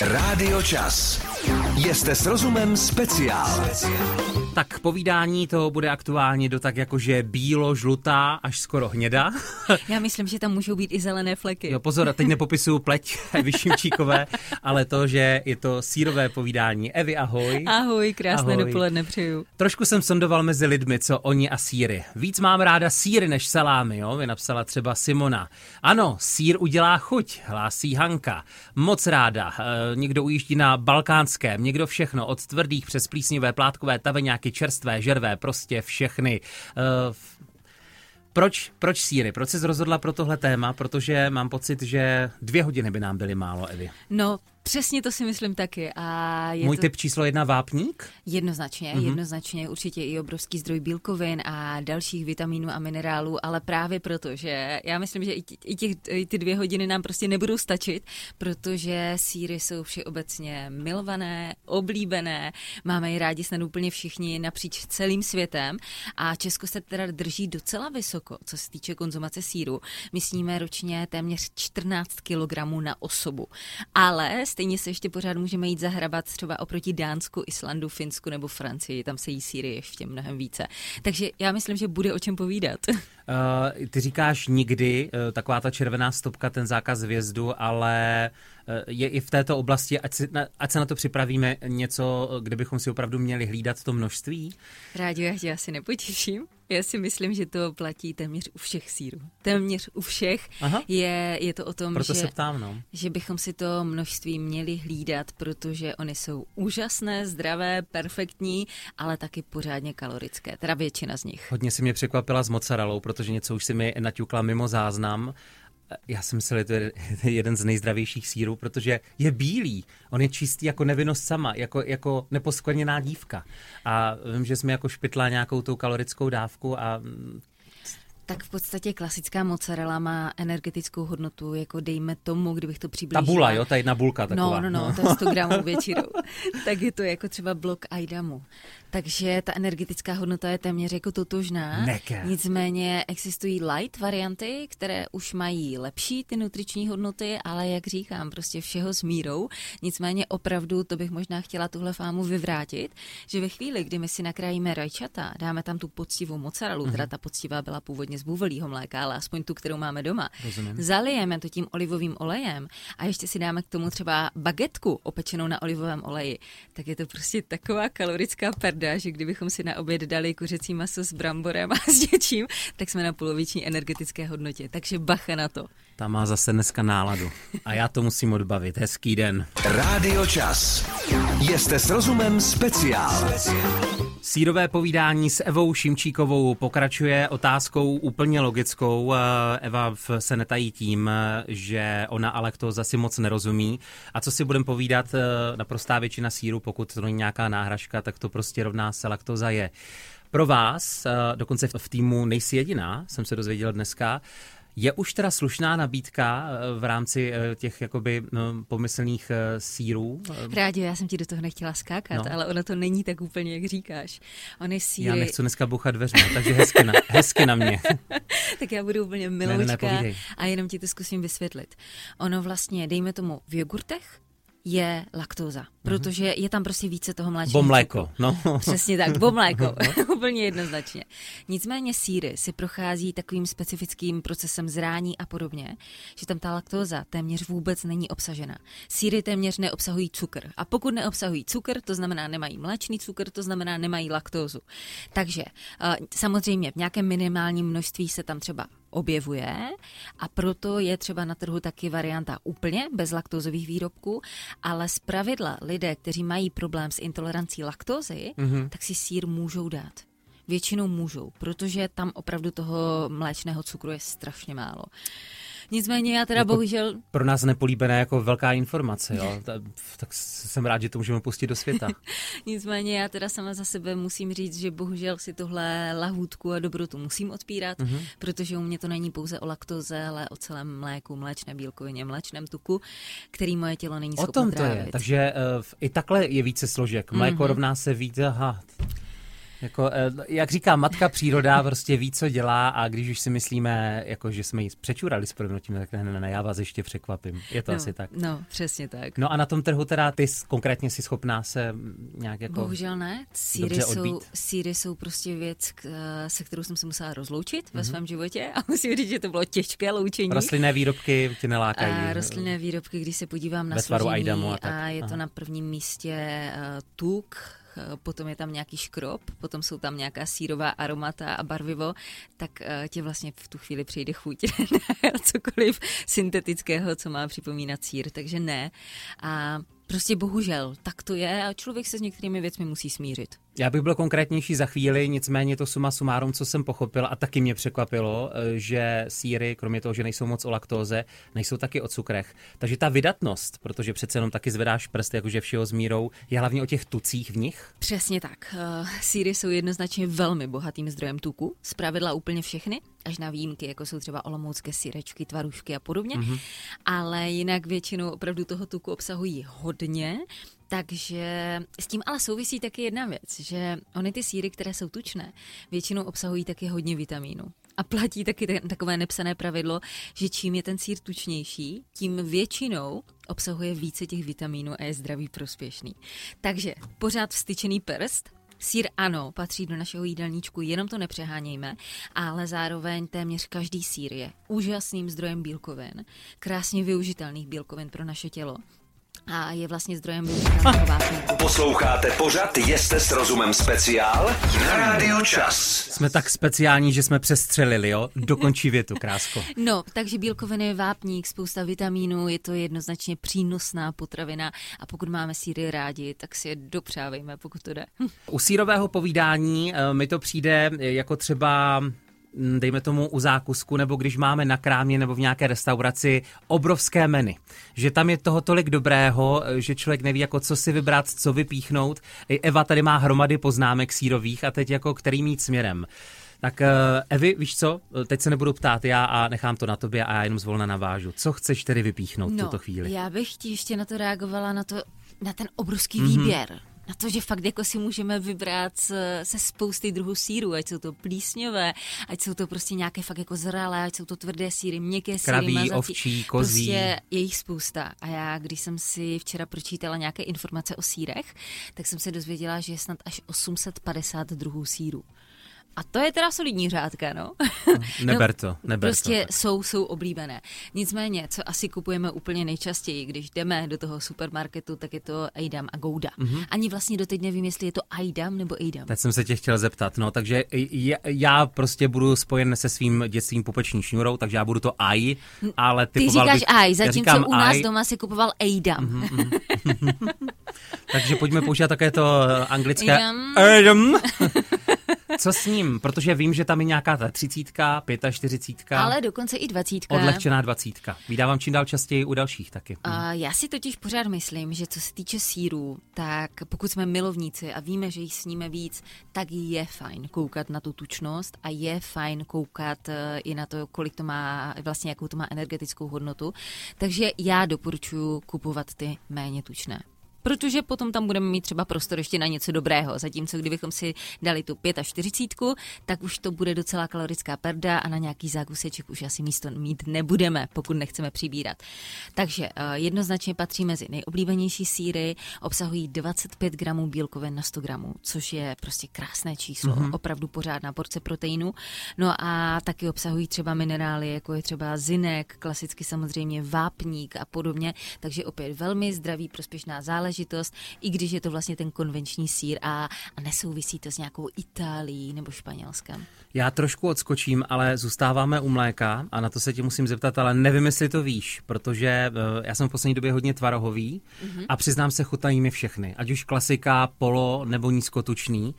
Rádio Čas. Jste s rozumem speciál. Tak povídání to bude aktuálně do tak jakože bílo, žlutá, až skoro hněda. Já myslím, že tam můžou být i zelené fleky. Jo, pozor, teď nepopisuju pleť Evy Šimčíkové, ale to, že je to sírové povídání. Evi, ahoj. Ahoj, krásné Ahoj. dopoledne přeju. Trošku jsem sondoval mezi lidmi, co oni a síry. Víc mám ráda síry než salámy, jo? Vy napsala třeba Simona. Ano, sír udělá chuť, hlásí Hanka. Moc ráda. E, někdo ujíždí na balkánském, někdo všechno, od tvrdých přes plísnivé, plátkové, taveňáky, čerstvé, žervé, prostě všechny. E, v- proč, proč síry? Proč jsi rozhodla pro tohle téma? Protože mám pocit, že dvě hodiny by nám byly málo, Evi. No, přesně to si myslím taky. A je Můj to typ číslo jedna vápník? jednoznačně, Mhm. mm-hmm. jednoznačně určitě i obrovský zdroj bílkovin a dalších vitaminů a minerálů, ale právě proto, že já myslím, že i, těch, i ty dvě hodiny nám prostě nebudou stačit, protože síry jsou všeobecně milované, oblíbené, máme je rádi snad úplně všichni napříč celým světem a Česko se teda drží docela vysoko, co se týče konzumace síru. My sníme ročně téměř 14 kg na osobu, ale stejně se ještě pořád můžeme jít zahrabat třeba oproti Dánsku, Islandu, Finsku nebo Francii, tam se jí síry ještě mnohem více. Takže já myslím, že bude o čem povídat. Uh, ty říkáš nikdy, uh, taková ta červená stopka, ten zákaz vjezdu, ale uh, je i v této oblasti, ať, si, na, ať se na to připravíme něco, kde bychom si opravdu měli hlídat to množství? Rádi, já tě asi nepotěším. Já si myslím, že to platí téměř u všech sírů. Téměř u všech Aha. je, je to o tom, Proto že... se ptám, no. že bychom si to množství měli hlídat, protože oni jsou úžasné, zdravé, perfektní, ale taky pořádně kalorické, teda většina z nich. Hodně si mě překvapila s mozzarellou, protože něco už si mi naťukla mimo záznam. Já jsem myslel, že to je jeden z nejzdravějších sírů, protože je bílý. On je čistý jako nevinnost sama, jako, jako neposkvrněná dívka. A vím, že jsme jako špitla nějakou tou kalorickou dávku a mm, Tak v podstatě klasická mozzarella má energetickou hodnotu, jako dejme tomu, kdybych to přiblížila. ta bula, jo, ta jedna bulka taková. No, no, no, to je 100 gramů většinou. tak je to jako třeba blok Aidamu. Takže ta energetická hodnota je téměř jako totožná. Neke. Nicméně existují light varianty, které už mají lepší ty nutriční hodnoty, ale jak říkám, prostě všeho s mírou. Nicméně opravdu, to bych možná chtěla tuhle fámu vyvrátit, že ve chvíli, kdy my si nakrájíme rajčata, dáme tam tu poctivou mozzarellu, Mhm. mm-hmm. teda ta poctivá byla původně z buvelího mléka, ale aspoň tu, kterou máme doma. Rozumím. Zalijeme to tím olivovým olejem a ještě si dáme k tomu třeba bagetku opečenou na olivovém oleji, tak je to prostě taková kalorická perda, že kdybychom si na oběd dali kuřecí maso s bramborem a s něčím, tak jsme na poloviční energetické hodnotě. Takže bacha na to. Ta má zase dneska náladu. A já to musím odbavit. Hezký den. Rádio Čas. Jste s rozumem speciál. Sírové povídání s Evou Šimčíkovou pokračuje otázkou úplně logickou. Eh, Eva se netají tím, eh, že ona a laktóza si moc nerozumí. A co si budeme povídat, eh, naprostá většina síru, pokud to není nějaká náhražka, tak to prostě rovná se laktóza je. Pro vás, dokonce v týmu nejsi jediná, jsem se dozvěděl dneska, je už teda slušná nabídka eh, v rámci eh, těch jakoby no, pomyslných eh, sírů? Eh, Rádi, já jsem ti do toho nechtěla skákat, No. no. ale ono to není tak úplně, jak říkáš. Ony síry, Já nechci dneska buchat dveřma, takže hezky na, hezky na mě. tak já budu úplně ne, miloučka povídej. a jenom ti to zkusím vysvětlit. Ono vlastně, dejme tomu, v jogurtech je laktóza, protože je tam prostě více toho mléčného Bo mléko, no. Přesně tak, bo mléko, úplně jednoznačně. Nicméně síry si prochází takovým specifickým procesem zrání a podobně, že tam ta laktóza téměř vůbec není obsažena. Síry téměř neobsahují cukr. A pokud neobsahují cukr, to znamená nemají mléčný cukr, to znamená nemají laktózu. Takže eh, samozřejmě v nějakém minimálním množství se tam třeba objevuje a proto je třeba na trhu taky varianta úplně bez laktózových výrobků, ale z pravidla lidé, kteří mají problém s intolerancí laktózy, mm-hmm. tak si sír můžou dát. Většinou můžou, protože tam opravdu toho mléčného cukru je strašně málo. Nicméně já teda Jako- bohužel Pro nás nepolíbené jako velká informace, jo. Ta, tak jsem rád, že to můžeme pustit do světa. Nicméně já teda sama za sebe musím říct, že bohužel si tohle lahůdku a dobrotu musím odpírat, mm-hmm. protože u mě to není pouze o laktoze, ale o celém mléku, mléčné bílkovině, mléčném tuku, který moje tělo není O schopno tom to je. trávit. Takže uh, i takhle je více složek. Mléko Mhm. rovná se víc, aha. Jako, eh, jak říká matka příroda, prostě ví, co dělá a když už si myslíme, jako, že jsme ji přečurali s proměnutím, tak ne, ne, já vás ještě překvapím. Je to no, asi tak. No, přesně tak. No a na tom trhu teda ty konkrétně si schopná se nějak jako Bohužel ne. Síry jsou, síry jsou prostě věc, se kterou jsem se musela rozloučit mm-hmm. ve mhm. svém životě a musím říct, že to bylo těžké loučení. Rostlinné výrobky tě nelákají. A rostlinné výrobky, když se podívám na složení a, a je Aha. to na prvním místě tuk, Eh, potom je tam nějaký škrob, potom jsou tam nějaká sírová aromata a barvivo, tak eh, tě vlastně v tu chvíli přijde chuť na cokoliv syntetického, co má připomínat sír, takže ne. A prostě bohužel, tak to je a člověk se s některými věcmi musí smířit. Já bych byl konkrétnější za chvíli, nicméně to suma sumárum, co jsem pochopil a taky mě překvapilo, eh, že síry, kromě toho, že nejsou moc o laktóze, nejsou taky o cukrech. Takže ta vydatnost, protože přece jenom taky zvedáš prst, jakože všeho s mírou, je hlavně o těch tucích v nich? Přesně tak. Eh, síry jsou jednoznačně velmi bohatým zdrojem tuku, zpravidla úplně všechny, až na výjimky, jako jsou třeba olomoucké sírečky, tvarušky a podobně. Mm-hmm. Ale jinak většinou opravdu toho tuku obsahují hodně takže s tím ale souvisí taky jedna věc, že ony ty síry, které jsou tučné, většinou obsahují taky hodně vitamínů. A platí taky takové nepsané pravidlo, že čím je ten sír tučnější, tím většinou obsahuje více těch vitamínů a je zdraví prospěšný. Takže pořád vstyčený prst, Sír ano, patří do našeho jídelníčku, jenom to nepřehánějme, ale zároveň téměř každý sír je úžasným zdrojem bílkovin, krásně využitelných bílkovin pro naše tělo a je vlastně zdrojem. Posloucháte pořad Jeste s rozumem speciál na Rádio Čas. Jsme tak speciální, že jsme přestřelili, jo? Dokončí větu, krásko. No, takže bílkoviny, vápník, spousta vitamínů, je to jednoznačně přínosná potravina a pokud máme síry rádi, tak si je dopřávejme, pokud to jde. U sírového povídání eh, mi to přijde jako třeba dejme tomu u zákusku, nebo když máme na krámě nebo v nějaké restauraci obrovské menu. Že tam je toho tolik dobrého, že člověk neví, jako co si vybrat, co vypíchnout. Eva tady má hromady poznámek sírových a teď jako který mít směrem. Tak eh, Evi, víš co, teď se nebudu ptát já a nechám to na tobě a já jenom zvolna navážu. Co chceš tedy vypíchnout no, v tuto chvíli? Já bych ti ještě na to reagovala, na, to, na ten obrovský mm-hmm. výběr na to, že fakt jako si můžeme vybrat se spousty druhů sírů, ať jsou to plísňové, ať jsou to prostě nějaké fakt jako zralé, ať jsou to tvrdé síry, měkké síry, Kraví, mazatí. ovčí, kozí. Prostě je jich spousta. A já, když jsem si včera pročítala nějaké informace o sírech, tak jsem se dozvěděla, že je snad až 850 druhů sírů. A to je teda solidní řádka, no. Neber to, neber Prostě to. jsou, jsou oblíbené. Nicméně, co asi kupujeme úplně nejčastěji, když jdeme do toho supermarketu, tak je to Aidam a Gouda. Mm-hmm. Ani vlastně doteď nevím, jestli je to Aidam nebo Aidam. Teď jsem se tě chtěl zeptat, no, takže já prostě budu spojen se svým dětstvím pupeční šňůrou, takže já budu to Ai, ale ty Ty říkáš bych, Ai, zatímco u nás I. doma si kupoval Aidam. Mm-hmm. takže pojďme použít také to anglické Aidam. Co s ním? Protože vím, že tam je nějaká ta třicítka, pětačtyřicítka. Ale dokonce i dvacítka. Odlehčená dvacítka. Vydávám čím dál častěji u dalších taky. Uh, já si totiž pořád myslím, že co se týče sírů, tak pokud jsme milovníci a víme, že jich sníme víc, tak je fajn koukat na tu tučnost a je fajn koukat eh, i na to, kolik to má, vlastně jakou to má energetickou hodnotu. Takže já doporučuji kupovat ty méně tučné protože potom tam budeme mít třeba prostor ještě na něco dobrého. Zatímco kdybychom si dali tu 45, tak už to bude docela kalorická perda a na nějaký zákuseček už asi místo mít nebudeme, pokud nechceme přibírat. Takže eh, jednoznačně patří mezi nejoblíbenější síry, obsahují 25 gramů bílkovin na 100 gramů, což je prostě krásné číslo, mm-hmm. opravdu pořádná porce proteinu. No a taky obsahují třeba minerály, jako je třeba zinek, klasicky samozřejmě vápník a podobně, takže opět velmi zdravý, prospěšná záležitost záležitost, i když je to vlastně ten konvenční sír a, a nesouvisí to s nějakou Itálií nebo Španělskem. Já trošku odskočím, ale zůstáváme u mléka a na to se ti musím zeptat, ale nevím, jestli to víš, protože eh, já jsem v poslední době hodně tvarohový mm-hmm. a přiznám se, chutají mi všechny, ať už klasika, polo nebo nízkotučný.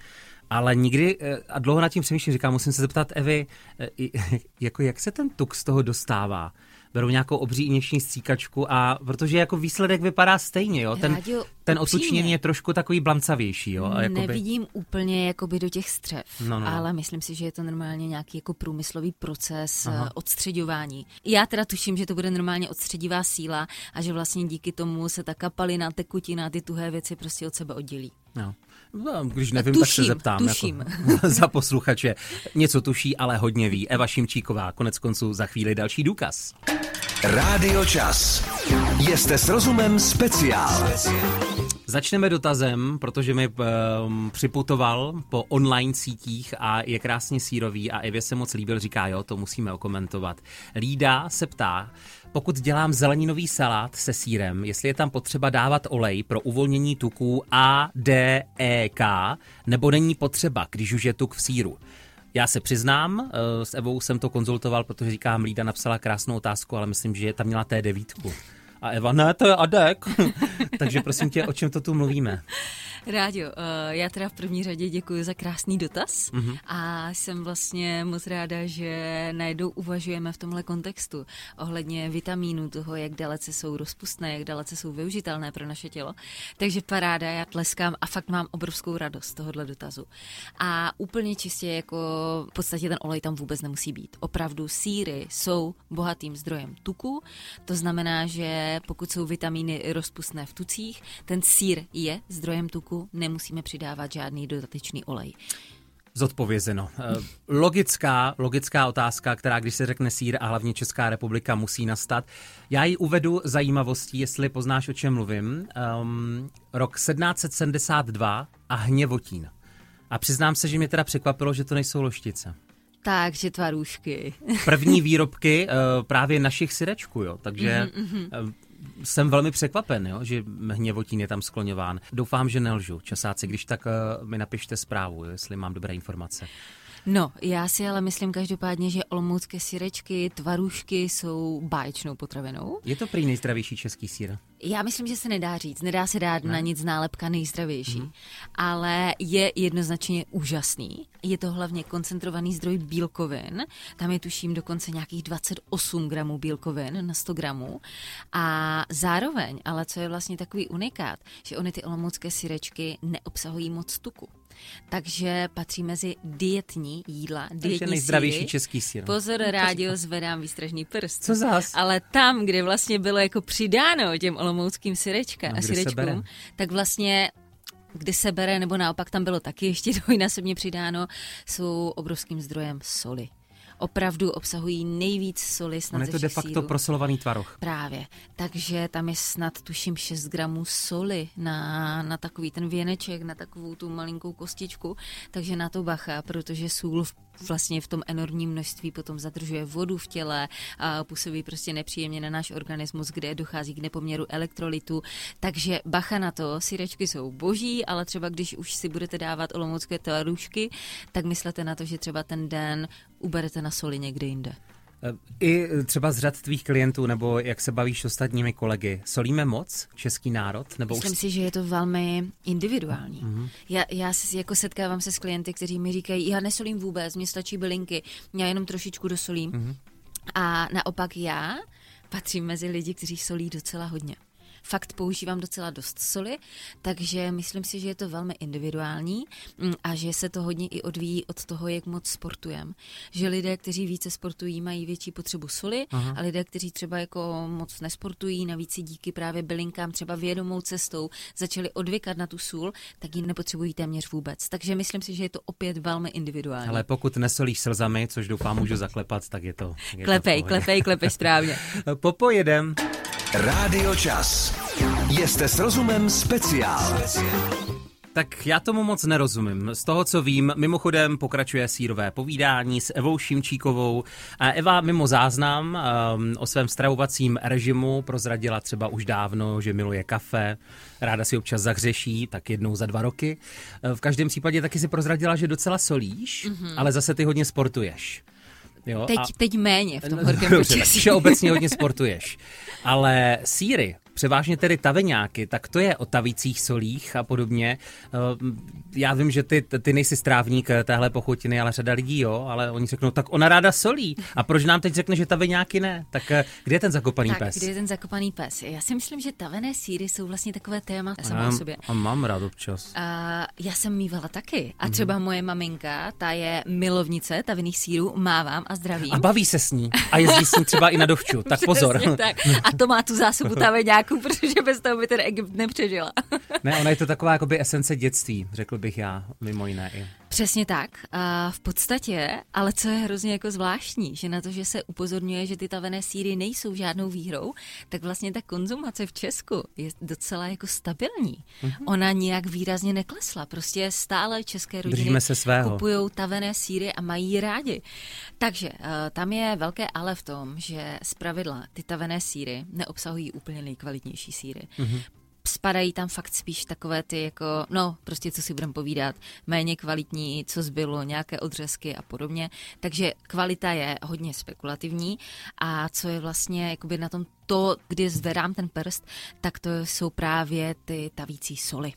Ale nikdy, eh, a dlouho nad tím přemýšlím, říkám, musím se zeptat Evy, eh, jako jak se ten tuk z toho dostává? Berou nějakou obří injekční stříkačku a protože jako výsledek vypadá stejně, jo, ten, Rádio, ten otučněný je trošku takový blancavější, jo. A jakoby... Nevidím úplně jakoby do těch střev, no, no, no. ale myslím si, že je to normálně nějaký jako průmyslový proces Aha. Eh, odstředování. Já teda tuším, že to bude normálně odstředivá síla a že vlastně díky tomu se ta kapalina, tekutina, ty tuhé věci prostě od sebe oddělí. No. No, když nevím, tuším, tak se zeptám. Tuším. Jako, za posluchače. Něco tuší, ale hodně ví. Eva Šimčíková, konec konců za chvíli další důkaz. Rádio Čas. Jste s rozumem speciál. Začneme dotazem, protože mi um, připutoval po online sítích a je krásně sírový a Evě se moc líbil, říká, jo, to musíme okomentovat. Lída se ptá, pokud dělám zeleninový salát se sírem, jestli je tam potřeba dávat olej pro uvolnění tuků A, D, E, K, nebo není potřeba, když už je tuk v síru. Já se přiznám, eh, s Evou jsem to konzultoval, protože říkám, Lída napsala krásnou otázku, ale myslím, že tam měla té devítku. A Eva, ne, to je Adek. Takže prosím tě, o čem to tu mluvíme? Rádio, eh, já teda v první řadě děkuji za krásný dotaz mm-hmm. a jsem vlastně moc ráda, že najednou uvažujeme v tomhle kontextu ohledně vitamínů, toho, jak dalece jsou rozpustné, jak dalece jsou využitelné pro naše tělo. Takže paráda, já tleskám a fakt mám obrovskou radost z tohohle dotazu. A úplně čistě jako v podstatě ten olej tam vůbec nemusí být. Opravdu síry jsou bohatým zdrojem tuku, to znamená, že pokud jsou vitamíny rozpustné v tucích, ten sír je zdrojem tuku nemusíme přidávat žádný dodatečný olej. Zodpovězeno. Eh, logická, logická otázka, která když se řekne sír a hlavně Česká republika musí nastat. Já ji uvedu zajímavostí, jestli poznáš, o čem mluvím. Um, rok 1772 a hněvotín. A přiznám se, že mě teda překvapilo, že to nejsou loštice. Takže tvarůžky. První výrobky uh, právě našich syrečků, jo. Takže mm-hmm. uh, jsem velmi překvapen, jo, že hněvotín je tam skloňován. Doufám, že nelžu. Časáci, když tak uh, mi napište zprávu, jestli mám dobré informace. No, já si ale myslím každopádně, že olomoucké syrečky, tvarušky jsou báječnou potravinou. Je to prý nejzdravější český sír? Já myslím, že se nedá říct. Nedá se dát ne. na nic nálepka nejzdravější. Mm. Ale je jednoznačně úžasný. Je to hlavně koncentrovaný zdroj bílkovin. Tam je tuším dokonce nějakých 28 gramů bílkovin na 100 gramů. A zároveň, ale co je vlastně takový unikát, že ony ty olomoucké syrečky neobsahují moc tuku. Takže patří mezi dietní jídla. Dietní Takže nejzdravější síry. český sír. Pozor, rádio, zvedám výstražný prst. Co zás? Ale tam, kde vlastně bylo jako přidáno těm olomouckým syrečka, a syrečkům, tak vlastně kde se bere, nebo naopak tam bylo taky ještě dvojnásobně přidáno, jsou obrovským zdrojem soli opravdu obsahují nejvíc soli snad On je to de facto síru. prosolovaný tvaroh. Právě. Takže tam je snad tuším 6 gramů soli na, na takový ten věneček, na takovou tu malinkou kostičku. Takže na to bacha, protože sůl v vlastně v tom enormním množství potom zadržuje vodu v těle a působí prostě nepříjemně na náš organismus, kde dochází k nepoměru elektrolitu. Takže bacha na to, syrečky jsou boží, ale třeba když už si budete dávat olomoucké telarušky, tak myslete na to, že třeba ten den uberete na soli někde jinde. I třeba z řad tvých klientů, nebo jak se bavíš s ostatními kolegy, solíme moc český národ? Nebo Myslím už... si, že je to velmi individuální. Mm-hmm. Já, já se jako setkávám se s klienty, kteří mi říkají, já nesolím vůbec, mně stačí bylinky, já jenom trošičku dosolím. Mm-hmm. A naopak já patřím mezi lidi, kteří solí docela hodně fakt používám docela dost soli, takže myslím si, že je to velmi individuální mm, a že se to hodně i odvíjí od toho, jak moc sportujeme. Že lidé, kteří více sportují, mají větší potřebu soli Aha. a lidé, kteří třeba jako moc nesportují, navíc si díky právě bylinkám třeba vědomou cestou začali odvykat na tu sůl, tak ji nepotřebují téměř vůbec. Takže myslím si, že je to opět velmi individuální. Ale pokud nesolíš slzami, což doufám můžu zaklepat, tak je to. Je klepej, to klepej, klepej správně. Popojedem. Rádio Čas. Jste s rozumem speciál. Tak já tomu moc nerozumím. Z toho, co vím, mimochodem pokračuje sírové povídání s Evou Šimčíkovou. A Eva mimo záznam um, o svém stravovacím režimu prozradila třeba už dávno, že miluje kafe, ráda si občas zahřeší, tak jednou za dva roky. V každém případě taky si prozradila, že docela solíš, mm-hmm. ale zase ty hodně sportuješ. Jo, teď, a... teď méně v tom horkém počasí. obecně hodně sportuješ. Ale síry, převážně tedy taveňáky, tak to je o tavících solích a podobně. Eh, já vím, že ty, ty nejsi strávník téhle pochutiny, ale řada lidí jo, ale oni řeknou, tak ona ráda solí. A proč nám teď řekne, že taveňáky ne? Tak eh, kde je ten zakopaný tak, pes? kde je ten zakopaný pes? Já si myslím, že tavené síry jsou vlastně takové téma samo o sobě. A mám rád občas. A já jsem mývala taky. A mhm. třeba mm-hmm. moje maminka, ta je milovnice tavených sírů, mávám a zdravím. A baví se s ní. A jezdí s ní třeba i na dovču. Tak pozor. tak. A to má tu zásobu taveňák Iráku, protože bez toho by ten Egypt nepřežila. ne, ona je to taková jakoby esence dětství, řekl bych já, mimo jiné i. Přesně tak. A v podstatě, ale co je hrozně jako zvláštní, že na to, že se upozorňuje, že ty tavené síry nejsou žádnou výhrou, tak vlastně ta konzumace v Česku je docela jako stabilní. Mm-hmm. Ona nijak výrazně neklesla. Prostě stále české rodiny se svého. kupují tavené síry a mají ji rádi. Takže uh, tam je velké ale v tom, že z pravidla ty tavené síry neobsahují úplně nejkvalitnější síry. Mm-hmm spadají tam fakt spíš takové ty jako, no prostě co si budeme povídat, méně kvalitní, co zbylo, nějaké odřezky a podobně. Takže kvalita je hodně spekulativní a co je vlastně jakoby na tom to, kdy zvedám ten prst, tak to jsou právě ty tavící soli.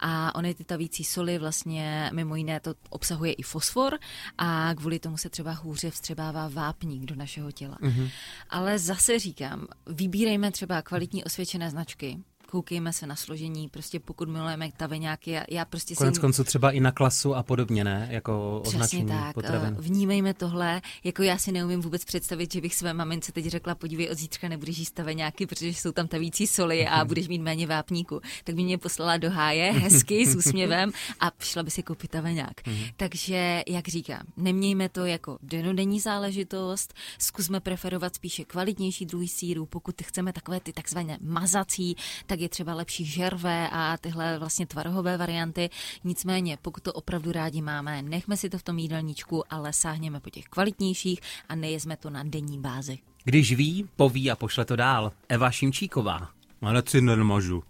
A ony ty tavící soli vlastně mimo jiné to obsahuje i fosfor a kvůli tomu se třeba hůře vstřebává vápník do našeho těla. Mm-hmm. Ale zase říkám, vybírejme třeba kvalitní osvědčené značky, koukejme se na složení, prostě pokud milujeme taveňáky, já, já prostě Konec si... konců třeba i na klasu a podobně, ne? Jako označení tak, potravin. Eh, vnímejme tohle, jako já si neumím vůbec představit, že bych své mamince teď řekla, podívej, od zítřka nebudeš jíst taveňáky, protože jsou tam tavící soli a budeš mít méně vápníku. Tak by mě poslala do háje hezky s úsměvem a šla by si koupit taveňák. Mhm. Takže, jak říkám, nemějme to jako denodenní záležitost, zkusme preferovat spíše kvalitnější druhy síru, pokud chceme takové ty takzvané mazací, tak je třeba lepší žervé a tyhle vlastně tvarohové varianty. Nicméně, pokud to opravdu rádi máme, nechme si to v tom jídelníčku, ale sáhněme po těch kvalitnějších a nejezme to na denní bázi. Když ví, poví a pošle to dál. Eva Šimčíková. Ale si nemůžu.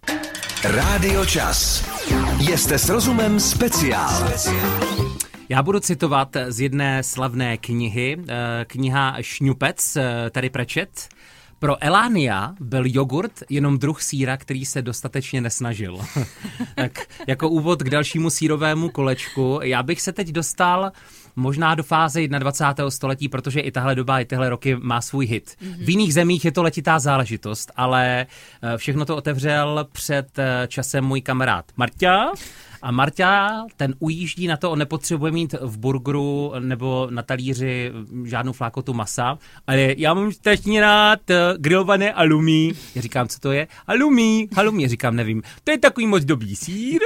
Rádio Čas. Jste s rozumem speciál. Já budu citovat z jedné slavné knihy, eh, kniha Šňupec, eh, tady Prečet. Pro Elánia byl jogurt jenom druh síra, který se dostatečně nesnažil. tak jako úvod k dalšímu sírovému kolečku, já bych se teď dostal možná do fáze 21. století, protože i tahle doba, i tyhle roky má svůj hit. Mm-hmm. V jiných zemích je to letitá záležitost, ale eh, všechno to otevřel před eh, časem můj kamarád Marta. A Marta, ten ujíždí na to, on nepotřebuje mít v burgeru nebo na talíři žádnou flákotu masa, ale já mám strašně rád eh, grillované alumí. Já říkám, co to je? Alumí, halumí, já říkám, nevím. To je takový moc dobrý sír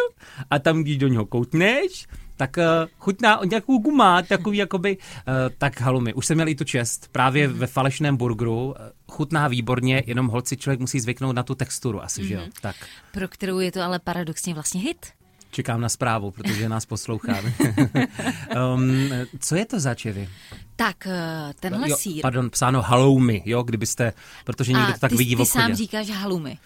a tam, když do něho koutneš, tak uh, chutná nějakou gumá, takový jakoby, uh, tak halumi. Už jsem měl i tu čest, právě ve falešném burgeru, uh, chutná výborně, jenom holci člověk musí zvyknout na tu texturu asi, mm. že jo? Mhm. Tak. Pro kterou je to ale paradoxně vlastně hit. Čekám na zprávu, protože nás poslouchá. um, co je to za čevy? Tak, tenhle jo, sír. Pardon, psáno haloumy, jo, kdybyste, protože někdo to tak ty, vidí v obchodě. ty sám říkáš halumy.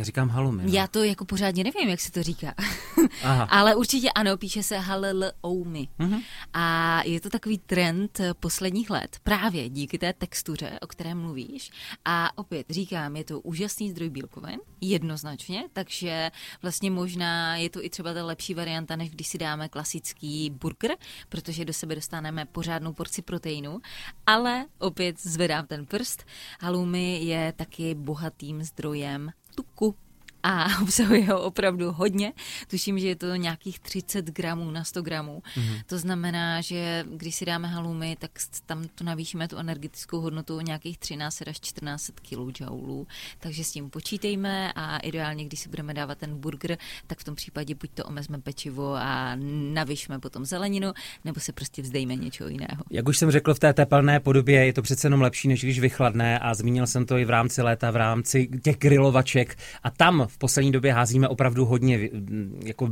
Já říkám halumy. No. Já to jako pořádně nevím, jak se to říká. Aha. Ale určitě ano, píše se halloumy. Mm-hmm. A je to takový trend posledních let, právě díky té textuře, o které mluvíš. A opět říkám, je to úžasný zdroj bílkovin, jednoznačně, takže vlastně možná je to i třeba ta lepší varianta, než když si dáme klasický burger, protože do sebe dostaneme pořádnou porci proteinu. Ale opět zvedám ten prst. Halloumi je taky bohatým zdrojem tuku a obsahuje ho opravdu hodně. Tuším, že je to nějakých 30 gramů na 100 gramů. Mm-hmm. To znamená, že když si dáme halumy, tak tam to navýšíme tu energetickou hodnotu o nějakých 13 až 14 kJ. Takže s tím počítejme a ideálně, když si budeme dávat ten burger, tak v tom případě buď to omezme pečivo a navyšme potom zeleninu, nebo se prostě vzdejme něčeho jiného. Jak už jsem řekl, v té tepelné podobě je to přece jenom lepší, než když vychladne a zmínil jsem to i v rámci léta, v rámci těch grilovaček a tam v poslední době házíme opravdu hodně jako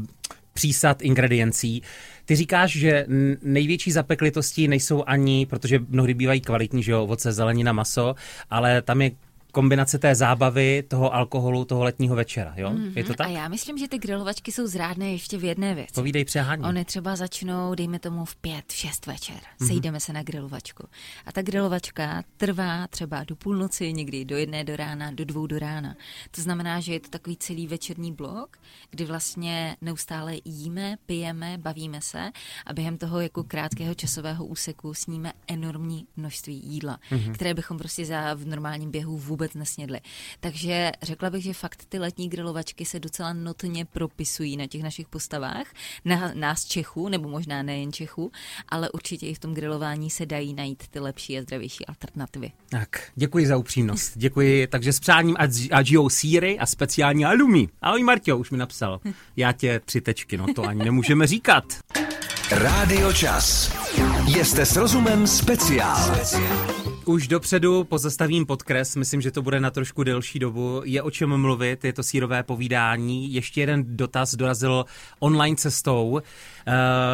přísad ingrediencí. Ty říkáš, že největší zapeklitosti nejsou ani, protože mnohdy bývají kvalitní, že jo, ovoce, zelenina, maso, ale tam je kombinace té zábavy, toho alkoholu, toho letního večera, jo? Mm-hmm. Je to tak? A já myslím, že ty grilovačky jsou zrádné ještě v jedné věci. Povídej přehání. Oni třeba začnou, dejme tomu v pět, v šest večer. Mm-hmm. Sejdeme se na grilovačku. A ta grilovačka trvá třeba do půlnoci, někdy do jedné do rána, do dvou do rána. To znamená, že je to takový celý večerní blok, kdy vlastně neustále jíme, pijeme, bavíme se a během toho jako krátkého časového úseku sníme enormní množství jídla, mm-hmm. které bychom prostě za v normálním běhu vůbec vůbec nesnědli. Takže řekla bych, že fakt ty letní grilovačky se docela notně propisují na těch našich postavách, na nás Čechů, nebo možná nejen Čechů, ale určitě i v tom grilování se dají najít ty lepší a zdravější alternativy. Tak, děkuji za upřímnost. Děkuji, takže s přáním a žijou síry a speciální alumí. Ahoj Marťo, už mi napsal. Já tě tři tečky, no to ani nemůžeme říkat. Rádio Čas. Jste s rozumem speciál. Už dopředu pozastavím podkres, myslím, že to bude na trošku delší dobu. Je o čem mluvit, je to sírové povídání. Ještě jeden dotaz dorazil online cestou. Uh,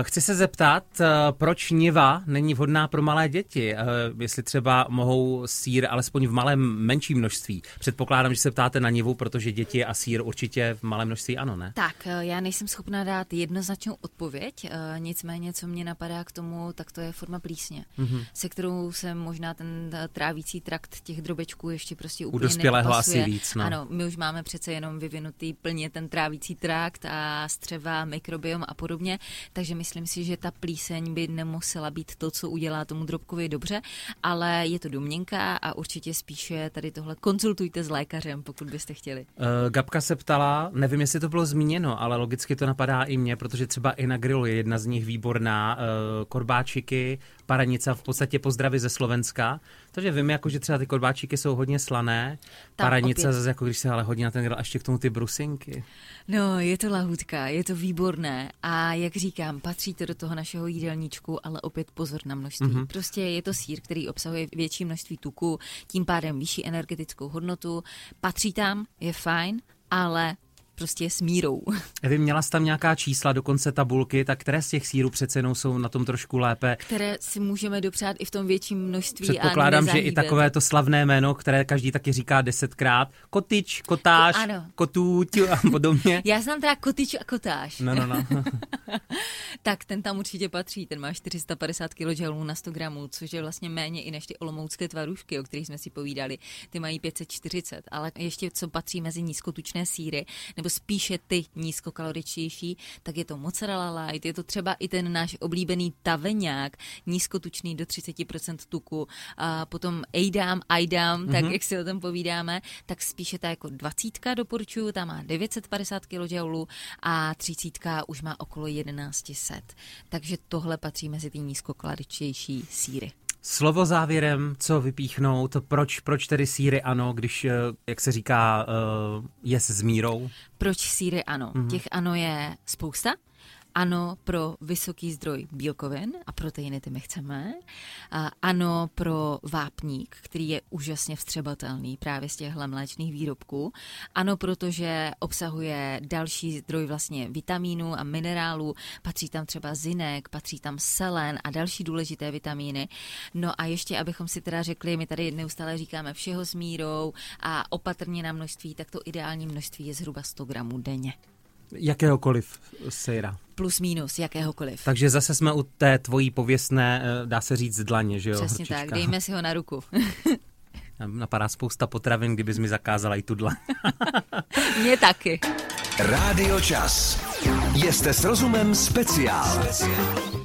chci se zeptat, uh, proč niva není vhodná pro malé děti? Uh, jestli třeba mohou sír alespoň v malém menším množství. Předpokládám, že se ptáte na nivu, protože děti a sír určitě v malém množství ano, ne? Tak, já nejsem schopná dát jednoznačnou odpověď, nicméně, co mě napadá k tomu, tak to je forma plísně, mm-hmm. se kterou se možná ten trávící trakt těch drobečků ještě prostě úplně U dospělého asi víc, no. Ano, my už máme přece jenom vyvinutý plně ten trávící trakt a střeva, mikrobiom a podobně, takže myslím si, že ta plíseň by nemusela být to, co udělá tomu drobkovi dobře, ale je to domněnka a určitě spíše tady tohle konzultujte s lékařem, pokud byste chtěli. Uh, Gabka se ptala, nevím, jestli to bylo zmíněno, ale logicky to napadá i mě, protože třeba i na grilu je jedna z nich výborná, uh, korbáčiky, paranice v podstatě pozdravy ze Slovenska. Takže vím, jako, že třeba ty kodbáčíky jsou hodně slané, Tam paranice zase jako když se ale hodně na ten grill, a ještě k tomu ty brusinky. No, je to lahutka, je to výborné a jak říkám, patří to do toho našeho jídelníčku, ale opět pozor na množství. Mm-hmm. Prostě je to sír, který obsahuje větší množství tuku, tím pádem vyšší energetickou hodnotu, patří tam, je fajn, ale prostě s mírou. Vy měla jsi tam nějaká čísla, dokonce tabulky, tak které z těch sírů přece jenom jsou na tom trošku lépe? Které si můžeme dopřát i v tom větším množství Předpokládám, že i takové to slavné jméno, které každý taky říká desetkrát, kotič, kotáš, ano. kotůť a podobně. Já znám teda kotič a kotáš. No, no, no. tak ten tam určitě patří, ten má 450 kJ na 100 gramů, což je vlastně méně i než ty olomoucké tvarušky, o kterých jsme si povídali. Ty mají 540, ale ještě co patří mezi nízkotučné síry, nebo spíše ty nízkokaloričnější, tak je to mozzarella light, je to třeba i ten náš oblíbený taveňák, nízkotučný do 30% tuku, a potom ejdám, ajdám, mm-hmm. tak jak si o tom povídáme, tak spíše ta jako 20 doporučuju, ta má 950 kJ a 30 už má okolo 1100. Takže tohle patří mezi ty nízkokaloričnější síry. Slovo závěrem, co vypíchnout, proč, proč tedy síry ano, když, eh, jak se říká, eh, je s mírou? Proč síry ano? Mm-hmm. Těch ano je spousta. Ano pro vysoký zdroj bílkovin a proteiny, ty my chceme. A ano pro vápník, který je úžasně vstřebatelný právě z těchto mléčných výrobků. Ano, protože obsahuje další zdroj vlastně vitamínů a minerálů. Patří tam třeba zinek, patří tam selen a další důležité vitamíny. No a ještě, abychom si teda řekli, my tady neustále říkáme všeho s mírou a opatrně na množství, tak to ideální množství je zhruba 100 gramů denně. Jakéhokoliv sejra. Plus minus, jakéhokoliv. Takže zase jsme u té tvojí pověstné, eh, dá se říct, dlaně, že jo? Přesně Hrčička. tak, dejme si ho na ruku. Napadá spousta potravin, kdybys mi zakázala i tudle. Mně taky. Rádio Čas. Jste s rozumem speciál. speciál.